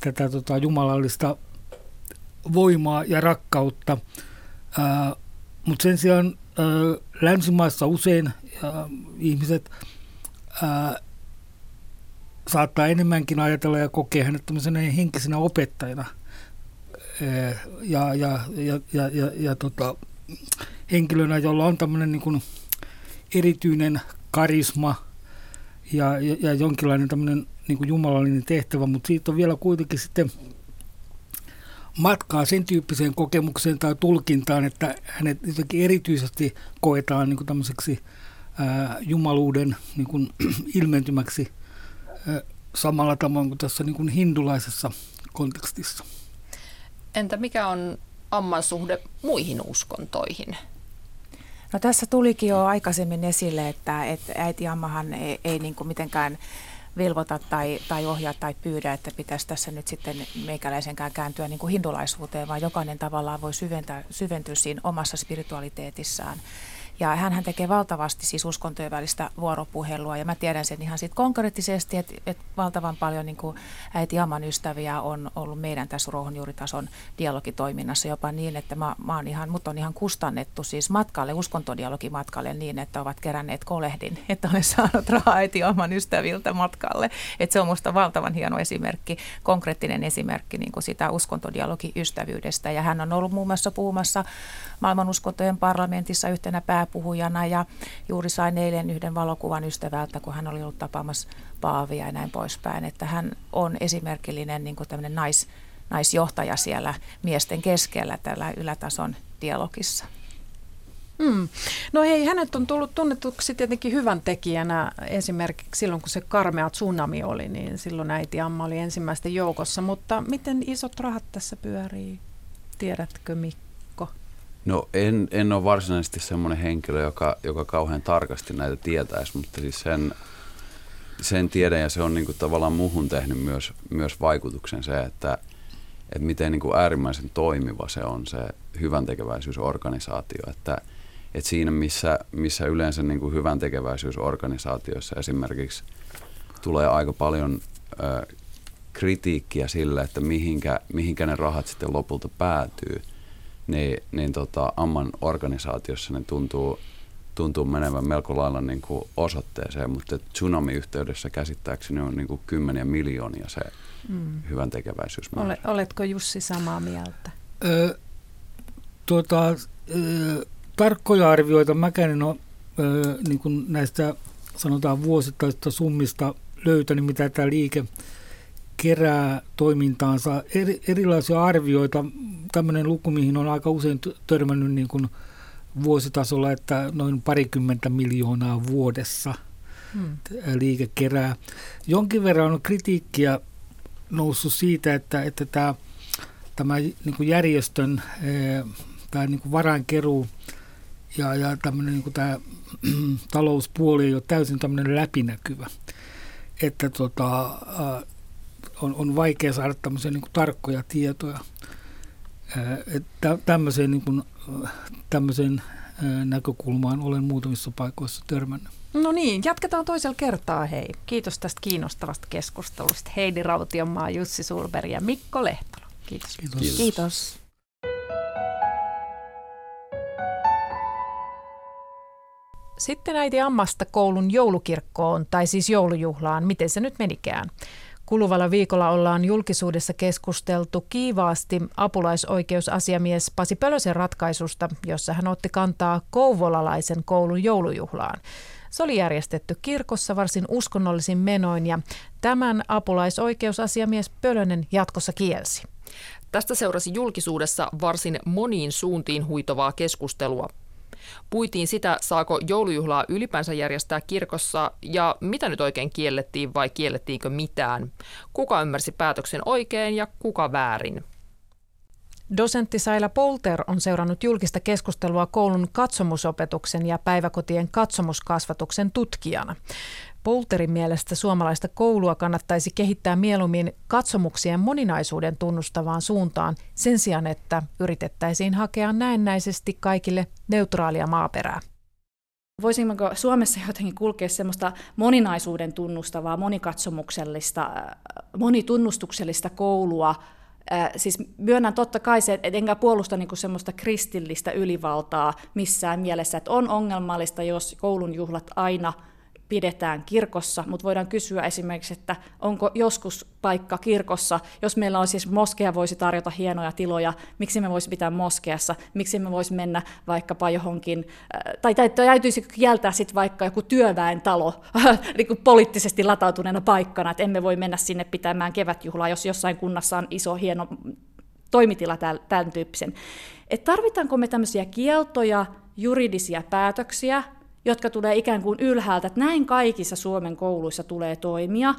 tätä tota, jumalallista voimaa ja rakkautta. Mutta sen sijaan länsimaissa usein ihmiset saattaa enemmänkin ajatella ja kokea hänet tämmöisenä henkisenä opettajana. Ja, ja, ja, ja, ja, ja tota, henkilönä, jolla on tämmöinen niin kuin erityinen karisma ja, ja, ja jonkinlainen tämmöinen niin kuin jumalallinen tehtävä, mutta siitä on vielä kuitenkin sitten matkaa sen tyyppiseen kokemukseen tai tulkintaan, että hänet jotenkin erityisesti koetaan niin kuin tämmöiseksi ää, jumaluuden niin kuin, *clears throat* ilmentymäksi ää, samalla tavalla kuin tässä niin kuin hindulaisessa kontekstissa. Entä mikä on Amman suhde muihin uskontoihin? No tässä tulikin jo aikaisemmin esille, että, että äiti Ammahan ei, ei niin kuin mitenkään velvoita tai, tai ohjaa tai pyydä, että pitäisi tässä nyt sitten meikäläisenkään kääntyä niin kuin hindulaisuuteen, vaan jokainen tavallaan voi syventää, syventyä siinä omassa spiritualiteetissaan. Ja hän tekee valtavasti siis uskontojen välistä vuoropuhelua ja mä tiedän sen ihan siitä konkreettisesti, että, että valtavan paljon niin kuin äiti Aman ystäviä on ollut meidän tässä ruohonjuuritason dialogitoiminnassa jopa niin, että mä, mä oon ihan, mut on ihan kustannettu siis matkalle, uskontodialogimatkalle niin, että ovat keränneet kolehdin, että olen saanut rahaa äiti Aman ystäviltä matkalle. Että se on musta valtavan hieno esimerkki, konkreettinen esimerkki niin kuin sitä uskontodialogiystävyydestä ja hän on ollut muun muassa puhumassa maailman uskontojen parlamentissa yhtenä pää pääpuhujana ja juuri sain eilen yhden valokuvan ystävältä, kun hän oli ollut tapaamassa Paavia ja näin poispäin, että hän on esimerkillinen niin tämmöinen nais, naisjohtaja siellä miesten keskellä tällä ylätason dialogissa. Hmm. No hei, hänet on tullut tunnetuksi tietenkin hyvän tekijänä esimerkiksi silloin, kun se karmea tsunami oli, niin silloin äiti Amma oli ensimmäisten joukossa, mutta miten isot rahat tässä pyörii? Tiedätkö Mikko? No en, en ole varsinaisesti semmoinen henkilö, joka, joka kauhean tarkasti näitä tietäisi, mutta siis sen, sen tiedän ja se on niin kuin tavallaan muuhun tehnyt myös, myös vaikutuksen se, että, että miten niin kuin äärimmäisen toimiva se on se hyvän tekeväisyysorganisaatio, että, että siinä missä, missä yleensä niin kuin hyvän tekeväisyysorganisaatioissa esimerkiksi tulee aika paljon ö, kritiikkiä sille, että mihinkä, mihinkä ne rahat sitten lopulta päätyy – niin, niin tota, Amman organisaatiossa ne tuntuu, tuntuu menevän melko lailla niin kuin osoitteeseen, mutta tsunami-yhteydessä käsittääkseni on niin kuin kymmeniä miljoonia se mm. hyvän tekeväisyys. Ole, oletko Jussi samaa mieltä? Ö, tuota, ö, tarkkoja arvioita mäkään en ole ö, niin kuin näistä sanotaan vuosittaisista summista löytänyt, mitä tämä liike kerää toimintaansa eri, erilaisia arvioita. Tämmöinen luku, mihin on aika usein törmännyt niin kuin vuositasolla, että noin parikymmentä miljoonaa vuodessa hmm. liike kerää. Jonkin verran on kritiikkiä noussut siitä, että, että tämä, tämä niin kuin järjestön tämä niin kuin varainkeruu ja, ja tämmöinen niin kuin tämä *clears throat* talouspuoli ei ole täysin tämmöinen läpinäkyvä. Että tota, on, on vaikea saada tämmöisiä niin kuin tarkkoja tietoja. Että tämmöiseen, niin kuin, tämmöiseen näkökulmaan olen muutamissa paikoissa törmännyt. No niin, jatketaan toisella kertaa hei. Kiitos tästä kiinnostavasta keskustelusta. Heidi Rautionmaa, Jussi Sulberg ja Mikko Lehtola. Kiitos. Kiitos. Kiitos. Kiitos. Sitten äiti Ammasta koulun joulukirkkoon, tai siis joulujuhlaan, miten se nyt menikään. Kuluvalla viikolla ollaan julkisuudessa keskusteltu kiivaasti apulaisoikeusasiamies Pasi Pölösen ratkaisusta, jossa hän otti kantaa kouvolalaisen koulun joulujuhlaan. Se oli järjestetty kirkossa varsin uskonnollisin menoin ja tämän apulaisoikeusasiamies Pölönen jatkossa kielsi. Tästä seurasi julkisuudessa varsin moniin suuntiin huitovaa keskustelua. Puitiin sitä, saako joulujuhlaa ylipäänsä järjestää kirkossa ja mitä nyt oikein kiellettiin vai kiellettiinkö mitään. Kuka ymmärsi päätöksen oikein ja kuka väärin. Dosentti Saila Polter on seurannut julkista keskustelua koulun katsomusopetuksen ja päiväkotien katsomuskasvatuksen tutkijana. Polterin mielestä suomalaista koulua kannattaisi kehittää mieluummin katsomuksien moninaisuuden tunnustavaan suuntaan sen sijaan, että yritettäisiin hakea näennäisesti kaikille neutraalia maaperää. Voisimmeko Suomessa jotenkin kulkea semmoista moninaisuuden tunnustavaa, monikatsomuksellista, monitunnustuksellista koulua, siis myönnän totta kai se, että enkä puolusta niinku semmoista kristillistä ylivaltaa missään mielessä, että on ongelmallista, jos koulun juhlat aina pidetään kirkossa, mutta voidaan kysyä esimerkiksi, että onko joskus paikka kirkossa, jos meillä on siis moskea voisi tarjota hienoja tiloja, miksi me voisi pitää moskeassa, miksi me voisi mennä vaikkapa johonkin, äh, tai, tai täytyisi kieltää sitten vaikka joku työväentalo *laughs* niin poliittisesti latautuneena paikkana, että emme voi mennä sinne pitämään kevätjuhlaa, jos jossain kunnassa on iso hieno toimitila tämän tyyppisen. Et tarvitaanko me tämmöisiä kieltoja, juridisia päätöksiä, jotka tulee ikään kuin ylhäältä, että näin kaikissa Suomen kouluissa tulee toimia,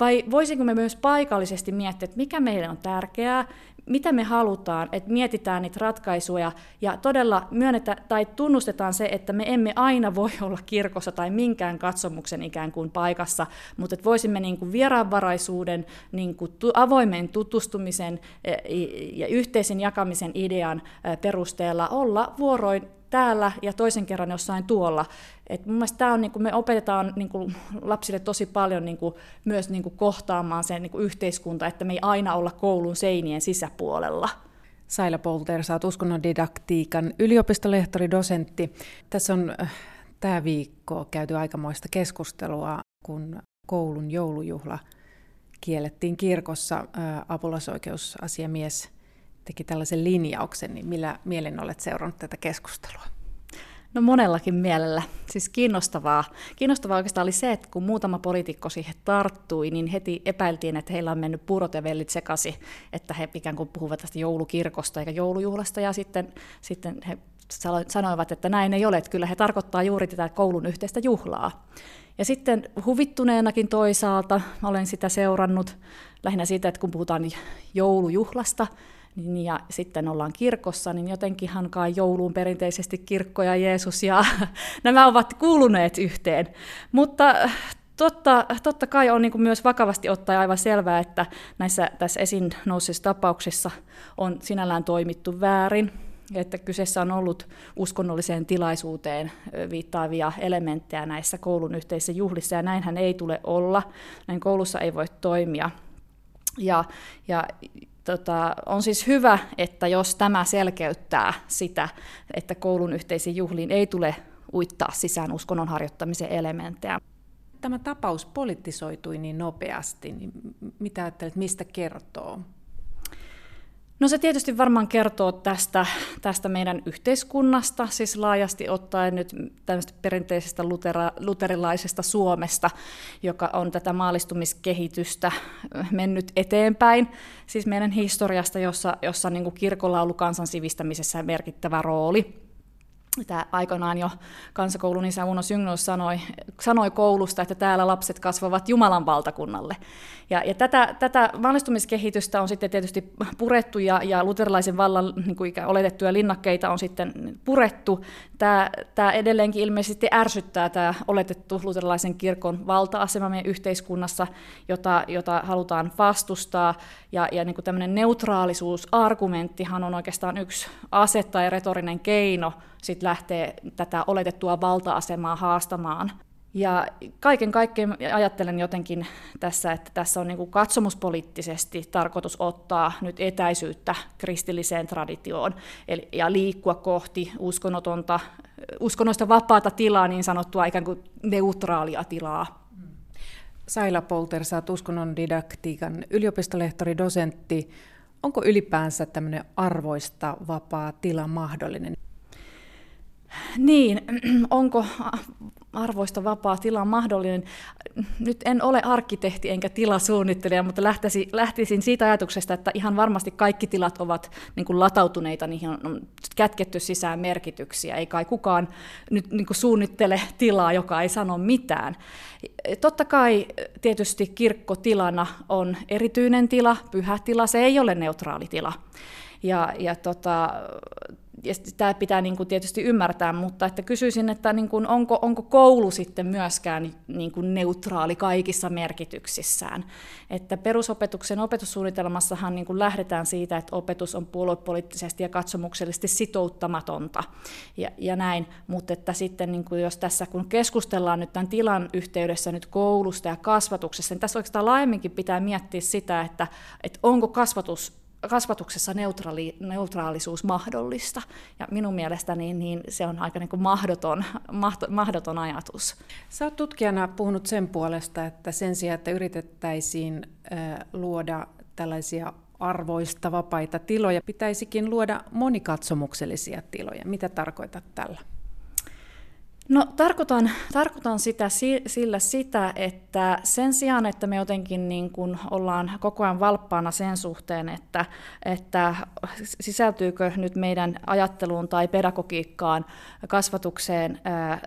vai voisinko me myös paikallisesti miettiä, että mikä meille on tärkeää, mitä me halutaan, että mietitään niitä ratkaisuja ja todella myönnetä tai tunnustetaan se, että me emme aina voi *laughs* olla kirkossa tai minkään katsomuksen ikään kuin paikassa, mutta että voisimme niin kuin vieraanvaraisuuden, niin kuin avoimen tutustumisen e, ja yhteisen jakamisen idean e, perusteella olla vuoroin täällä ja toisen kerran jossain tuolla. Et mun mielestä tämä on, niin kuin me opetetaan niin kuin lapsille tosi paljon niin kuin, myös niin kuin kohtaamaan sen niin yhteiskunta, että me ei aina olla koulun seinien sisäpuolella. Saila Polter, sä oot uskonnon didaktiikan yliopistolehtori, dosentti. Tässä on äh, tämä viikko käyty aikamoista keskustelua, kun koulun joulujuhla kiellettiin kirkossa. Äh, apulaisoikeusasiamies teki tällaisen linjauksen, niin millä mielen olet seurannut tätä keskustelua? No monellakin mielellä. Siis kiinnostavaa. Kiinnostavaa oikeastaan oli se, että kun muutama poliitikko siihen tarttui, niin heti epäiltiin, että heillä on mennyt purot ja vellit sekasi, että he ikään kuin puhuvat tästä joulukirkosta eikä joulujuhlasta, ja sitten, sitten he sanoivat, että näin ei ole, että kyllä he tarkoittaa juuri tätä koulun yhteistä juhlaa. Ja sitten huvittuneenakin toisaalta olen sitä seurannut lähinnä siitä, että kun puhutaan joulujuhlasta, niin, ja sitten ollaan kirkossa, niin jotenkinhan kai jouluun perinteisesti kirkko ja Jeesus ja *laughs* nämä ovat kuuluneet yhteen. Mutta totta, totta kai on niin myös vakavasti ottaa aivan selvää, että näissä tässä esiin nousseissa tapauksissa on sinällään toimittu väärin, että kyseessä on ollut uskonnolliseen tilaisuuteen viittaavia elementtejä näissä koulun yhteisissä juhlissa, ja näinhän ei tule olla. Näin koulussa ei voi toimia. Ja, ja tota, on siis hyvä, että jos tämä selkeyttää sitä, että koulun yhteisiin juhliin ei tule uittaa sisään uskonnon harjoittamisen elementtejä. Tämä tapaus politisoitui niin nopeasti, niin mitä ajattelet, mistä kertoo? No se tietysti varmaan kertoo tästä, tästä meidän yhteiskunnasta, siis laajasti ottaen nyt tämmöistä perinteisestä lutera, luterilaisesta Suomesta, joka on tätä maalistumiskehitystä mennyt eteenpäin, siis meidän historiasta, jossa, jossa niin kirkolla on ollut kansan sivistämisessä merkittävä rooli tämä aikanaan jo kansakoulun isä Uno Sygnus sanoi, sanoi koulusta, että täällä lapset kasvavat Jumalan valtakunnalle. Ja, ja tätä, tätä valistumiskehitystä on sitten tietysti purettu ja, ja luterilaisen vallan niin kuin oletettuja linnakkeita on sitten purettu. Tämä, tämä edelleenkin ilmeisesti ärsyttää tämä oletettu luterilaisen kirkon valta-asema meidän yhteiskunnassa, jota, jota halutaan vastustaa. Ja, ja niin kuin tämmöinen neutraalisuusargumenttihan on oikeastaan yksi ase tai retorinen keino sit lähteä tätä oletettua valta-asemaa haastamaan. Ja kaiken kaikkiaan ajattelen jotenkin tässä, että tässä on niin kuin katsomuspoliittisesti tarkoitus ottaa nyt etäisyyttä kristilliseen traditioon eli, ja liikkua kohti uskonnotonta, uskonnoista vapaata tilaa, niin sanottua ikään kuin neutraalia tilaa. Saila Polter, sä oot uskonnon didaktiikan yliopistolehtori, dosentti. Onko ylipäänsä tämmöinen arvoista vapaa tila mahdollinen? Niin, *clears throat* onko arvoista vapaa tila mahdollinen? Nyt en ole arkkitehti enkä tilasuunnittelija, mutta lähtisin, lähtisin siitä ajatuksesta, että ihan varmasti kaikki tilat ovat niin kuin latautuneita, niihin on kätketty sisään merkityksiä. Ei kai kukaan nyt niin kuin suunnittele tilaa, joka ei sano mitään. Totta kai tietysti kirkkotilana on erityinen tila, pyhä tila, se ei ole neutraali tila. Ja, ja tota, ja tämä pitää niin kuin tietysti ymmärtää, mutta että kysyisin, että niin kuin onko, onko koulu sitten myöskään niin kuin neutraali kaikissa merkityksissään. Että perusopetuksen opetussuunnitelmassahan niin kuin lähdetään siitä, että opetus on puoluepoliittisesti ja katsomuksellisesti sitouttamatonta ja, ja näin, mutta että sitten niin kuin jos tässä kun keskustellaan nyt tämän tilan yhteydessä nyt koulusta ja kasvatuksessa, niin tässä oikeastaan laajemminkin pitää miettiä sitä, että, että onko kasvatus kasvatuksessa neutraali, neutraalisuus mahdollista. Ja minun mielestäni niin se on aika niin kuin mahdoton, mahdoton ajatus. Sä oot tutkijana puhunut sen puolesta, että sen sijaan, että yritettäisiin luoda tällaisia arvoista vapaita tiloja, pitäisikin luoda monikatsomuksellisia tiloja. Mitä tarkoitat tällä? No tarkoitan, tarkoitan sitä sillä sitä, että sen sijaan, että me jotenkin niin kuin ollaan koko ajan valppaana sen suhteen, että, että sisältyykö nyt meidän ajatteluun tai pedagogiikkaan, kasvatukseen äh,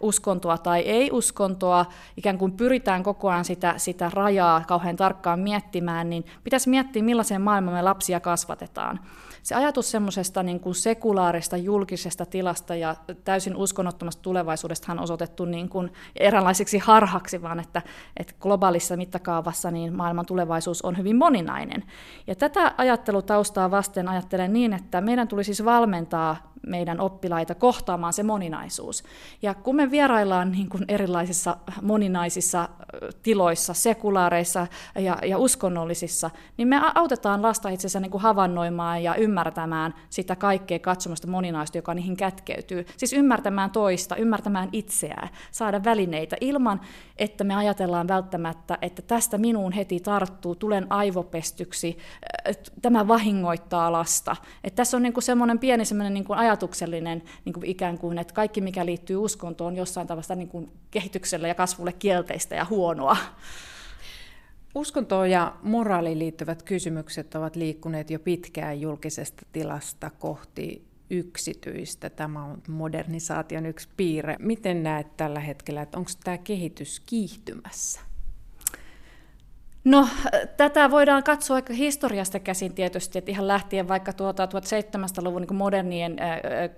uskontoa tai ei-uskontoa, ikään kuin pyritään koko ajan sitä, sitä rajaa kauhean tarkkaan miettimään, niin pitäisi miettiä, millaiseen maailmaan me lapsia kasvatetaan se ajatus semmoisesta niin kuin sekulaarista julkisesta tilasta ja täysin uskonnottomasta tulevaisuudesta on osoitettu niin kuin eräänlaiseksi harhaksi, vaan että, että globaalissa mittakaavassa niin maailman tulevaisuus on hyvin moninainen. Ja tätä ajattelutaustaa vasten ajattelen niin, että meidän tulisi siis valmentaa meidän oppilaita kohtaamaan se moninaisuus. Ja kun me vieraillaan niin kuin erilaisissa moninaisissa tiloissa, sekulaareissa ja, ja uskonnollisissa, niin me autetaan lasta itse asiassa niin kuin havainnoimaan ja ymmärtämään sitä kaikkea katsomasta moninaista, joka niihin kätkeytyy. Siis ymmärtämään toista, ymmärtämään itseään, saada välineitä ilman, että me ajatellaan välttämättä, että tästä minuun heti tarttuu, tulen aivopestyksi, tämä vahingoittaa lasta. Että tässä on niin kuin semmoinen pieni semmoinen niin kuin ajatuksellinen niin kuin ikään kuin, että kaikki mikä liittyy uskontoon on jossain tavalla niin kuin kehitykselle ja kasvulle kielteistä ja huonoa. Uskontoon ja moraaliin liittyvät kysymykset ovat liikkuneet jo pitkään julkisesta tilasta kohti yksityistä. Tämä on modernisaation yksi piirre. Miten näet tällä hetkellä, että onko tämä kehitys kiihtymässä? No, tätä voidaan katsoa aika historiasta käsin tietysti, että ihan lähtien vaikka tuota 1700-luvun niin modernien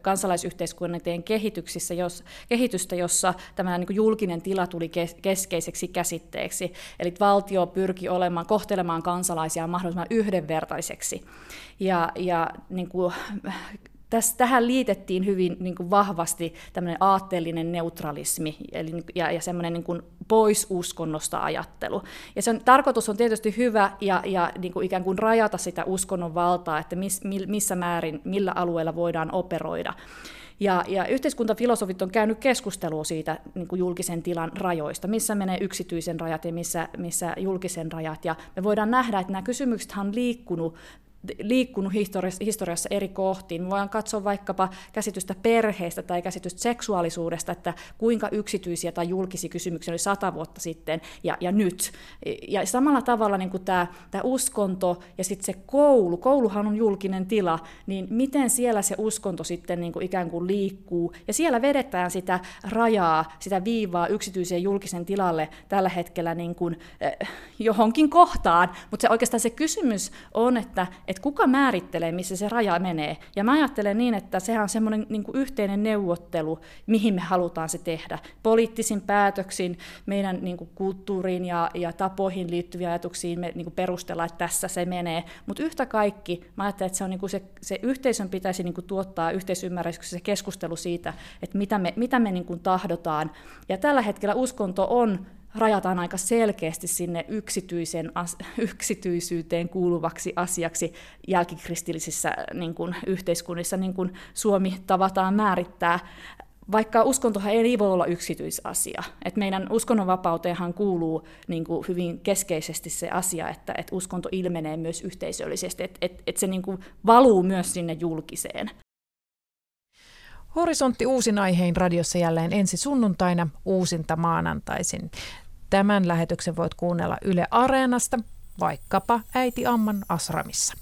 kansalaisyhteiskunnien kehityksissä, jos, kehitystä, jossa tämä niin julkinen tila tuli keskeiseksi käsitteeksi. Eli valtio pyrki olemaan, kohtelemaan kansalaisia mahdollisimman yhdenvertaiseksi. Ja, ja niin kuin, tässä, tähän liitettiin hyvin niin kuin vahvasti tämmöinen aatteellinen neutralismi eli, ja, ja semmoinen niin kuin pois uskonnosta ajattelu. Ja sen tarkoitus on tietysti hyvä ja, ja niin kuin ikään kuin rajata sitä uskonnon valtaa, että miss, missä määrin, millä alueella voidaan operoida. Ja, ja yhteiskuntafilosofit on käynyt keskustelua siitä niin kuin julkisen tilan rajoista, missä menee yksityisen rajat ja missä, missä julkisen rajat. Ja me voidaan nähdä, että nämä kysymykset on liikkunut liikkunut historiassa, historiassa eri kohtiin. Me voidaan katsoa vaikkapa käsitystä perheestä tai käsitystä seksuaalisuudesta, että kuinka yksityisiä tai julkisia kysymyksiä oli sata vuotta sitten ja, ja nyt. Ja samalla tavalla niin tämä, tämä uskonto ja sitten se koulu, kouluhan on julkinen tila, niin miten siellä se uskonto sitten niin kuin ikään kuin liikkuu. Ja siellä vedetään sitä rajaa, sitä viivaa yksityisen julkisen tilalle tällä hetkellä niin kuin, eh, johonkin kohtaan. Mutta se oikeastaan se kysymys on, että kuka määrittelee, missä se raja menee. Ja mä ajattelen niin, että sehän on semmoinen niin yhteinen neuvottelu, mihin me halutaan se tehdä. Poliittisin päätöksin, meidän niin kuin kulttuuriin ja, ja tapoihin liittyviä ajatuksiin me niin kuin perustellaan, että tässä se menee. Mutta yhtä kaikki, mä ajattelen, että se, on niin kuin se, se yhteisön pitäisi niin kuin tuottaa yhteisymmärryksessä se keskustelu siitä, että mitä me, mitä me niin kuin tahdotaan. Ja tällä hetkellä uskonto on rajataan aika selkeästi sinne yksityisen, as, yksityisyyteen kuuluvaksi asiaksi jälkikristillisissä niin kuin, yhteiskunnissa, niin kuin Suomi tavataan määrittää. Vaikka uskontohan ei voi olla yksityisasia. Et meidän uskonnonvapauteenhan kuuluu niin kuin hyvin keskeisesti se asia, että et uskonto ilmenee myös yhteisöllisesti, että et, et se niin kuin valuu myös sinne julkiseen. Horisontti uusin aiheen radiossa jälleen ensi sunnuntaina, uusinta maanantaisin. Tämän lähetyksen voit kuunnella Yle Areenasta, vaikkapa äiti Amman Asramissa.